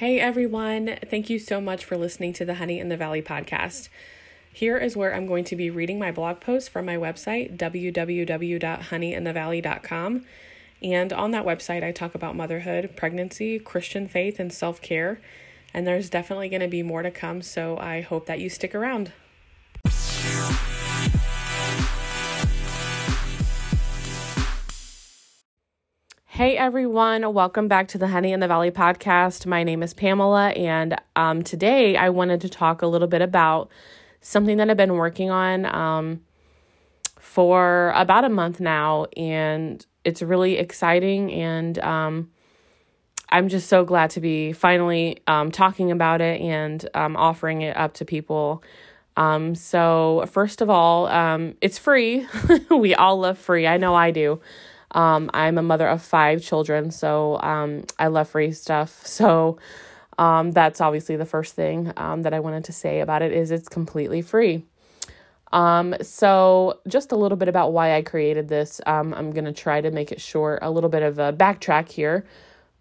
Hey everyone, thank you so much for listening to the Honey in the Valley podcast. Here is where I'm going to be reading my blog post from my website, www.honeyinthevalley.com. And on that website, I talk about motherhood, pregnancy, Christian faith, and self care. And there's definitely going to be more to come, so I hope that you stick around. Hey everyone, welcome back to the Honey in the Valley podcast. My name is Pamela, and um, today I wanted to talk a little bit about something that I've been working on um, for about a month now, and it's really exciting. And um, I'm just so glad to be finally um, talking about it and um, offering it up to people. Um, so, first of all, it's free. we all love free. I know I do. Um, I'm a mother of five children, so um, I love free stuff. So um, that's obviously the first thing um, that I wanted to say about it is it's completely free. Um, so just a little bit about why I created this. Um, I'm gonna try to make it short. A little bit of a backtrack here.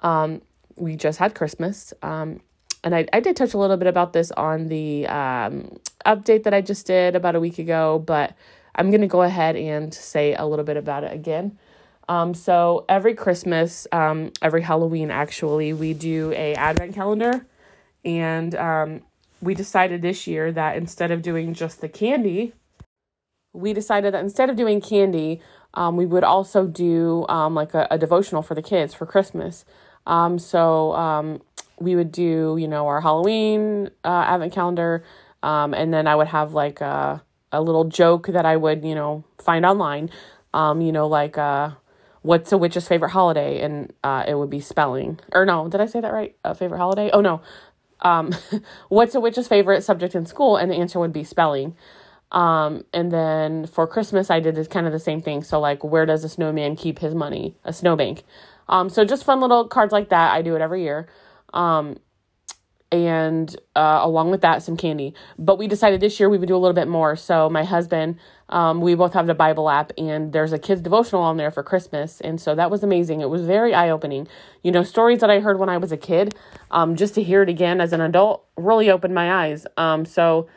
Um, we just had Christmas. Um, and I, I did touch a little bit about this on the um, update that I just did about a week ago, but I'm going to go ahead and say a little bit about it again. Um, so every Christmas, um, every Halloween, actually, we do a advent calendar, and um, we decided this year that instead of doing just the candy, we decided that instead of doing candy, um, we would also do um, like a, a, devotional for the kids for Christmas. Um, so um, we would do, you know, our Halloween uh, advent calendar, um, and then I would have like a, a little joke that I would, you know, find online. Um, you know, like uh, what's a witch's favorite holiday? And uh, it would be spelling. Or no did i say that right? A favorite holiday? Oh no. Um, what's a witch's favorite subject in school? And the answer would be spelling. Um, and then for christmas i did this kind of the same thing. So like where does a snowman keep his money? A snowbank. Um, so just fun little cards like that. I do it every year. Um, and uh, along with that some candy. But we decided this year we would do a little bit more. So my husband um, we both have the bible app and there's a kids devotional on there for christmas. And so that was amazing. It was very eye-opening. You know stories that i heard when i was a kid um, just to hear it again as an adult really opened my eyes. Um, so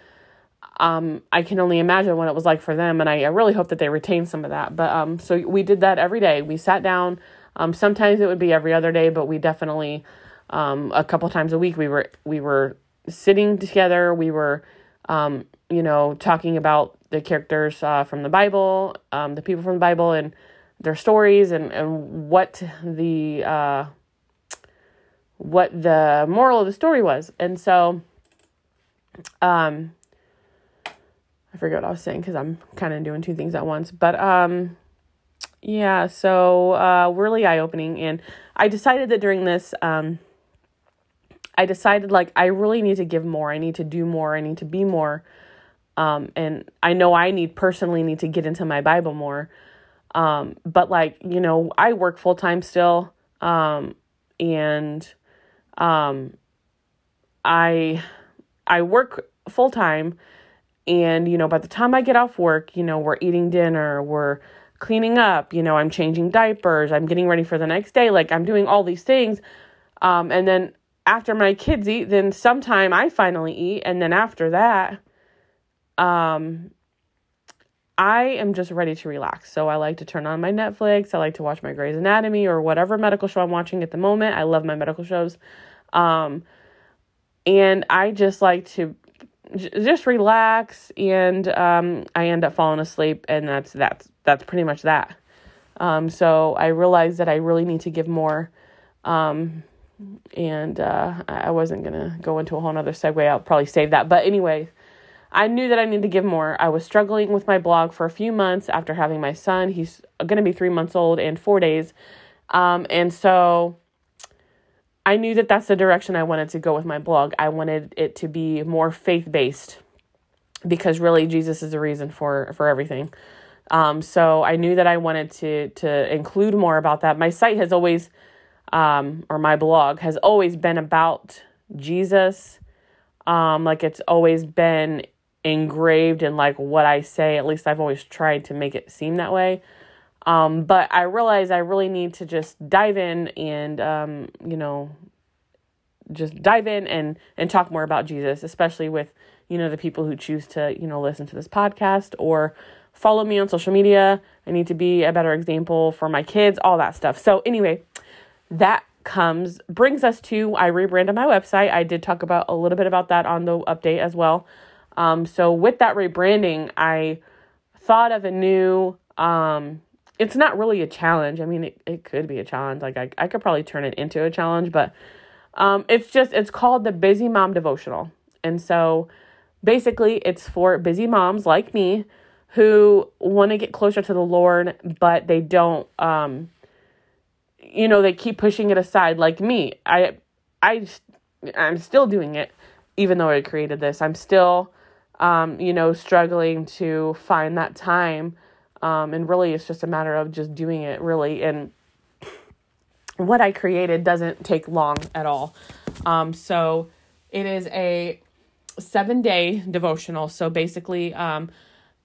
um, i can only imagine what it was like for them and i, I really hope that they retain some of that. But um, so we did that every day. We sat down. Um, sometimes it would be every other day but we definitely um, a couple times a week we were we were sitting together. We were um, you know talking about the characters uh, from the bible um, the people from the bible and their stories and, and what the uh, what the moral of the story was. And so um i forget what i was saying because i'm kind of doing two things at once. But um yeah so uh really eye-opening. And i decided that during this um I decided like I really need to give more. I need to do more. I need to be more. Um, and I know I need personally need to get into my Bible more. Um, but like, you know, I work full time still. Um, and um, I I work full time and you know, by the time I get off work, you know, we're eating dinner, we're cleaning up, you know, I'm changing diapers, I'm getting ready for the next day, like I'm doing all these things. Um, and then after my kids eat, then sometime I finally eat, and then after that, um, I am just ready to relax. So I like to turn on my Netflix. I like to watch my Grey's Anatomy or whatever medical show I'm watching at the moment. I love my medical shows. Um, and I just like to j- just relax and um, I end up falling asleep and that's that's that's pretty much that. Um, so I realized that I really need to give more um, and uh, I wasn't gonna go into a whole nother segue. I'll probably save that. But anyway, I knew that I needed to give more. I was struggling with my blog for a few months after having my son. He's gonna be three months old in four days, um, and so I knew that that's the direction I wanted to go with my blog. I wanted it to be more faith based because really Jesus is the reason for for everything. Um, so I knew that I wanted to to include more about that. My site has always um, or my blog has always been about Jesus. Um, like it's always been engraved in like what I say. At least I've always tried to make it seem that way. Um, but I realize I really need to just dive in and, um, you know, just dive in and and talk more about Jesus, especially with you know the people who choose to you know listen to this podcast or follow me on social media. I need to be a better example for my kids, all that stuff. So anyway, that comes brings us to I rebranded my website. I did talk about a little bit about that on the update as well. Um, so with that rebranding, I thought of a new um, it's not really a challenge. I mean, it, it could be a challenge. Like I, I could probably turn it into a challenge, but um, it's just it's called the Busy Mom Devotional. And so basically it's for busy moms like me who want to get closer to the Lord, but they don't um you know, they keep pushing it aside like me. I I I'm still doing it even though I created this. I'm still um you know, struggling to find that time. Um and really it's just a matter of just doing it really and what I created doesn't take long at all. Um so it is a 7 day devotional. So basically um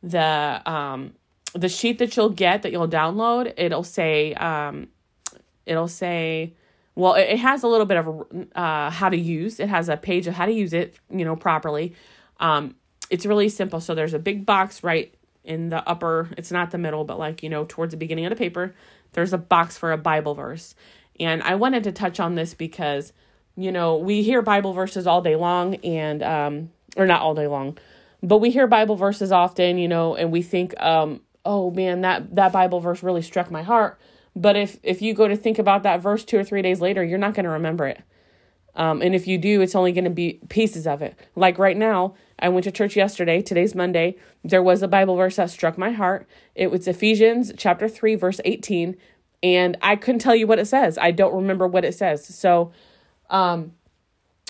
the um the sheet that you'll get that you'll download, it'll say um it'll say well it, has a little bit of uh how to use. It has a page of how to use it, you know, properly. Um it's really simple. So there's a big box right in the upper, it's not the middle, but like, you know, towards the beginning of the paper, there's a box for a Bible verse. And I wanted to touch on this because, you know, we hear Bible verses all day long and um or not all day long, but we hear Bible verses often, you know, and we think, um, oh man, that that Bible verse really struck my heart. But if if you go to think about that verse two or three days later, you're not going to remember it. Um, and if you do, it's only going to be pieces of it. Like right now, I went to church yesterday. Today's Monday. There was a Bible verse that struck my heart. It was Ephesians chapter 3, verse 18. And I couldn't tell you what it says. I don't remember what it says. So, um,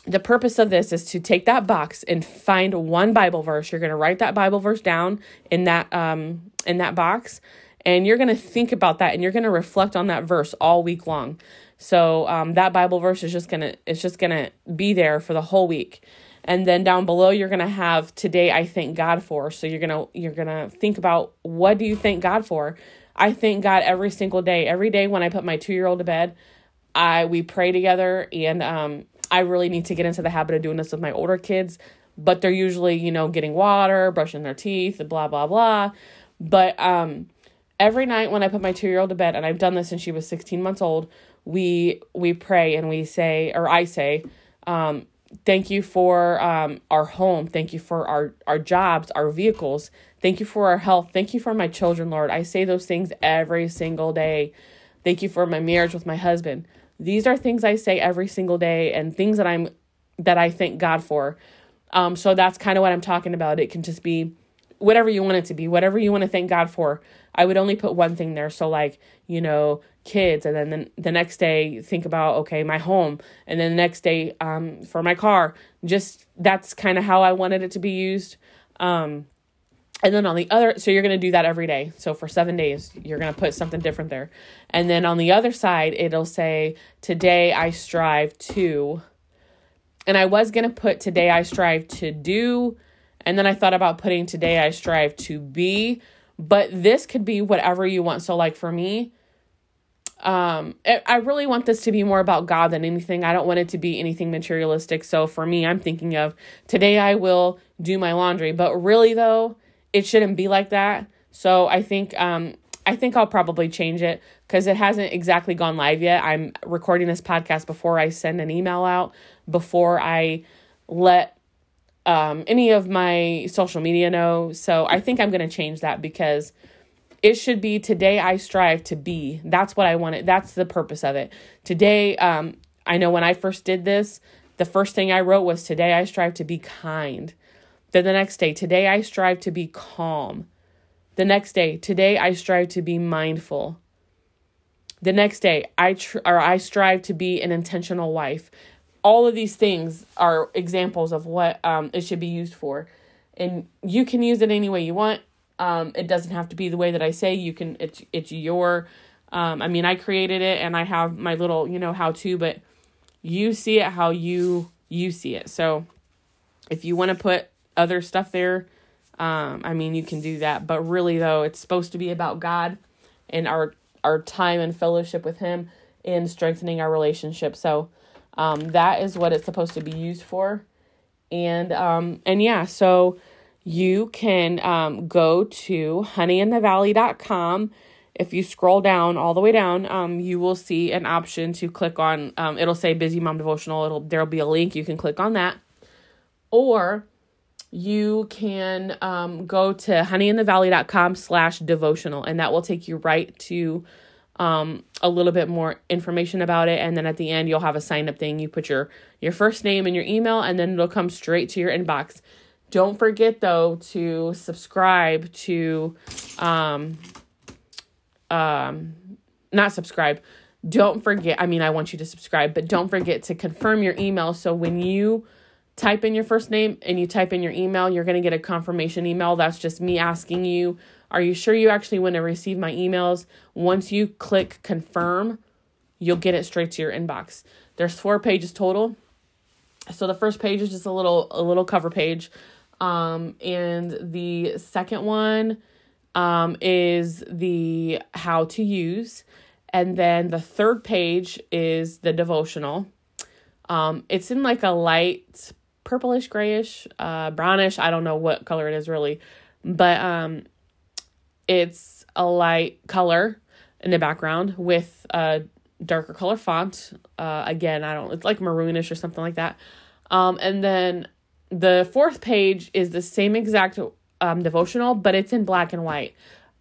the purpose of this is to take that box and find one Bible verse. You're going to write that Bible verse down in that um in that box and you're going to think about that and you're going to reflect on that verse all week long. So um that Bible verse is just going to it's just going to be there for the whole week. And then down below you're going to have today I thank God for. So you're going to you're going to think about what do you thank God for? I thank God every single day. Every day when I put my 2-year-old to bed, I we pray together and um I really need to get into the habit of doing this with my older kids, but they're usually, you know, getting water, brushing their teeth, blah, blah, blah. But um, every night when I put my two year old to bed, and I've done this since she was 16 months old, we we pray and we say, or I say, um, thank you for um, our home. Thank you for our, our jobs, our vehicles. Thank you for our health. Thank you for my children, Lord. I say those things every single day. Thank you for my marriage with my husband. These are things I say every single day and things that I'm that I thank God for. Um, so that's kind of what I'm talking about. It can just be whatever you want it to be, whatever you want to thank God for. I would only put one thing there. So like, you know, kids and then the, the next day think about okay, my home and then the next day um for my car. Just that's kind of how I wanted it to be used. Um and then on the other, so you're going to do that every day. So for seven days, you're going to put something different there. And then on the other side, it'll say, Today I strive to. And I was going to put, Today I strive to do. And then I thought about putting, Today I strive to be. But this could be whatever you want. So, like for me, um i really want this to be more about god than anything i don't want it to be anything materialistic so for me i'm thinking of today i will do my laundry but really though it shouldn't be like that. So I think um I think I'll probably change it because it hasn't exactly gone live yet. I'm recording this podcast before I send an email out, before I let um, any of my social media know. So I think I'm going to change that because it should be today I strive to be. That's what I wanted. That's the purpose of it. Today, um, I know when I first did this, the first thing I wrote was today I strive to be kind. Then the next day, today I strive to be calm. The next day, today I strive to be mindful. The next day, I tr- or I strive to be an intentional wife. All of these things are examples of what um, it should be used for, and you can use it any way you want. Um, it doesn't have to be the way that I say. You can. It's it's your. Um, I mean, I created it, and I have my little you know how to, but you see it how you you see it. So, if you want to put other stuff there, um, I mean, you can do that. But really, though, it's supposed to be about God and our our time and fellowship with Him and strengthening our relationship. So, Um, that is what it's supposed to be used for. And um, and yeah, so you can um, go to honeyinthevalley.com. If you scroll down all the way down, um, you will see an option to click on. Um, it'll say Busy Mom Devotional. It'll there'll be a link. You can click on that, or you can um, go to honeyinthevalley.com slash devotional and that will take you right to um, a little bit more information about it. And then at the end you'll have a sign up thing. You put your your first name and your email and then it'll come straight to your inbox. Don't forget though to subscribe to um um not subscribe. Don't forget i mean i want you to subscribe but don't forget to confirm your email. So when you type in your first name and you type in your email, you're going to get a confirmation email. That's just me asking you, are you sure you actually want to receive my emails? Once you click confirm, you'll get it straight to your inbox. There's four pages total. So the first page is just a little a little cover page. Um, and the second one um, is the how to use. And then the third page is the devotional. Um, it's in like a light purplish grayish uh brownish i don't know what color it is really but um it's a light color in the background with a darker color font uh again i don't it's like maroonish or something like that um and then the fourth page is the same exact um devotional but it's in black and white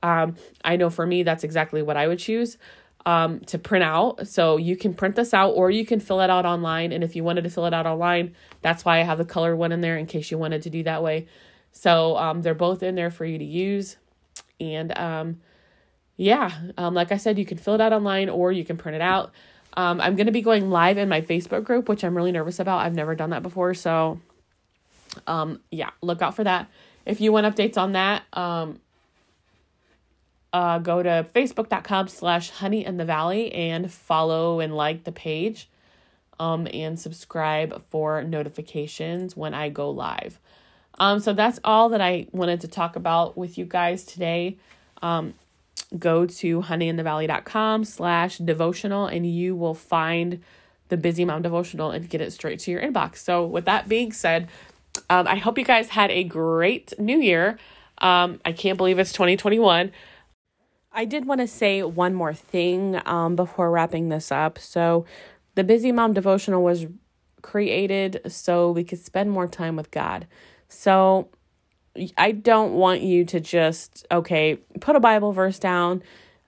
um i know for me that's exactly what i would choose um, to print out. So you can print this out or you can fill it out online. And if you wanted to fill it out online, that's why I have the color one in there in case you wanted to do that way. So um, they're both in there for you to use. And um, yeah, um, like I said, you can fill it out online or you can print it out. Um, I'm going to be going live in my Facebook group, which I'm really nervous about. I've never done that before. So um, yeah, look out for that. If you want updates on that, um, uh, go to facebook.com slash honey in the valley and follow and like the page um, and subscribe for notifications when I go live. Um, so that's all that I wanted to talk about with you guys today. Um, go to honeyinthevalley.com slash devotional and you will find the busy mom devotional and get it straight to your inbox. So with that being said, um, I hope you guys had a great new year. Um, I can't believe it's 2021. I did want to say one more thing um, before wrapping this up. So, the Busy Mom devotional was created so we could spend more time with God. So, I don't want you to just, okay, put a Bible verse down,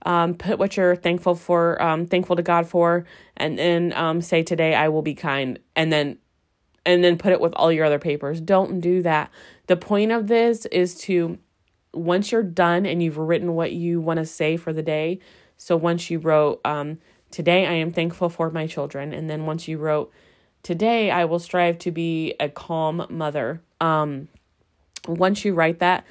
um, put what you're thankful for, um, thankful to God for, and then um, say, Today I will be kind, and then and then put it with all your other papers. Don't do that. The point of this is to once you're done and you've written what you want to say for the day, so once you wrote, um, Today I am thankful for my children, and then once you wrote, Today I will strive to be a calm mother. Um, once you write that,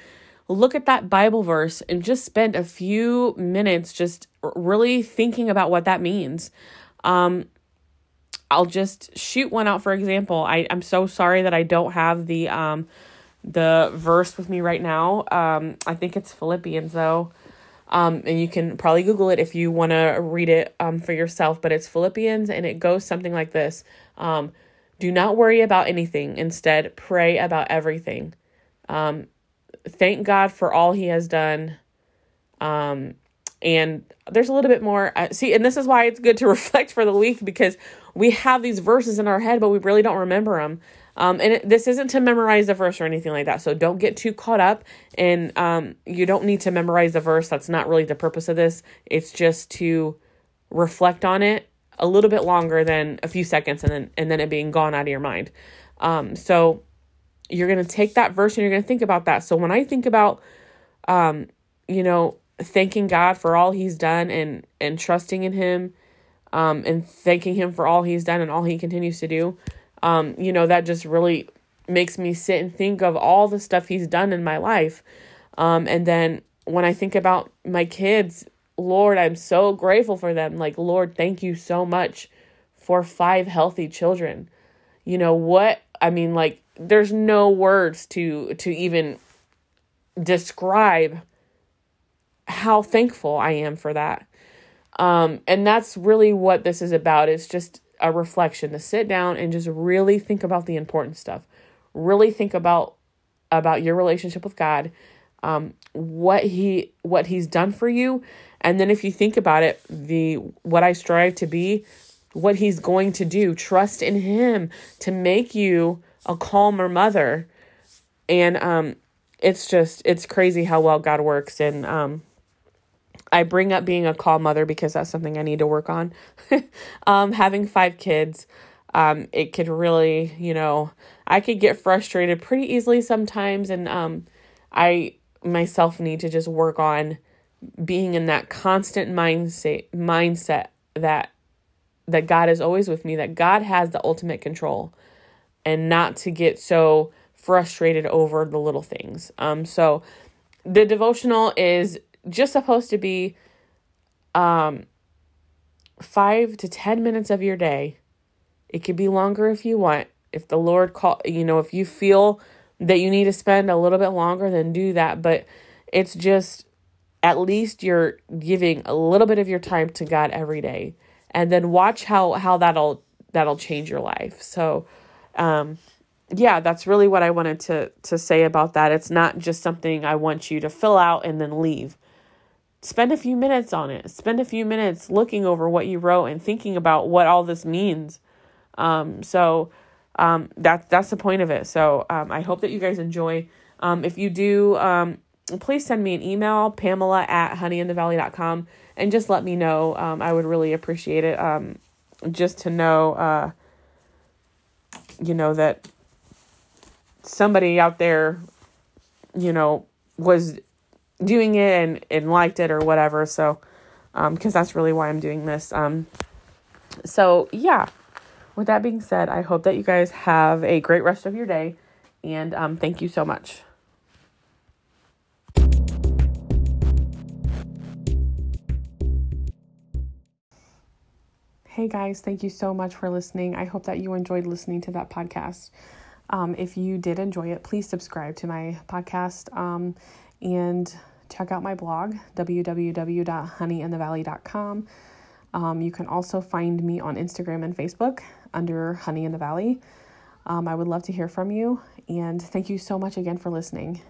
look at that Bible verse and just spend a few minutes just really thinking about what that means. Um, I'll just shoot one out for example. I, I'm so sorry that I don't have the um, the verse with me right now. Um, I think it's Philippians though. Um, and you can probably Google it if you want to read it um, for yourself. But it's Philippians, and it goes something like this: um, Do not worry about anything. Instead, pray about everything. Um, thank God for all He has done. Um, and there's a little bit more. Uh, see, and this is why it's good to reflect for the week because we have these verses in our head, but we really don't remember them. Um, and it, this isn't to memorize the verse or anything like that. So don't get too caught up. And um, you don't need to memorize the verse. That's not really the purpose of this. It's just to reflect on it a little bit longer than a few seconds and then and then it being gone out of your mind. Um, so you're gonna take that verse and you're gonna think about that. So when I think about um, you know, thanking God for all he's done and and trusting in him um and thanking him for all he's done and all he continues to do um, you know, that just really makes me sit and think of all the stuff he's done in my life. Um, and then when I think about my kids, Lord, I'm so grateful for them. Like, Lord, thank you so much for five healthy children. You know what? I mean, like, there's no words to to even describe how thankful I am for that. Um, and that's really what this is about. It's just a reflection to sit down and just really think about the important stuff. Really think about about your relationship with God, um, what he what he's done for you, and then if you think about it, the what I strive to be, what he's going to do. Trust in him to make you a calmer mother. And um it's just it's crazy how well God works and um I bring up being a calm mother because that's something I need to work on. um having 5 kids um it could really, you know, I could get frustrated pretty easily sometimes and um I myself need to just work on being in that constant mindset mindset that that God is always with me, that God has the ultimate control and not to get so frustrated over the little things. Um so the devotional is just supposed to be um 5 to 10 minutes of your day. It could be longer if you want. If the Lord call, you know, if you feel that you need to spend a little bit longer, then do that, but it's just at least you're giving a little bit of your time to God every day and then watch how how that'll that'll change your life. So um yeah, that's really what I wanted to to say about that. It's not just something I want you to fill out and then leave. Spend a few minutes on it. Spend a few minutes looking over what you wrote and thinking about what all this means. Um, so um, that's that's the point of it. So um, I hope that you guys enjoy. Um, if you do, um, please send me an email, Pamela at honeyinthevalley.com, and just let me know. Um, I would really appreciate it. Um, just to know, uh, you know, that somebody out there, you know, was doing it and, and liked it or whatever. So, um, because that's really why I'm doing this. Um, so yeah, with that being said, I hope that you guys have a great rest of your day and, um, thank you so much. Hey guys, thank you so much for listening. I hope that you enjoyed listening to that podcast. Um, if you did enjoy it, please subscribe to my podcast um, and check out my blog, www.honeyinthevalley.com. Um, you can also find me on Instagram and Facebook under Honey in the Valley. Um, I would love to hear from you, and thank you so much again for listening.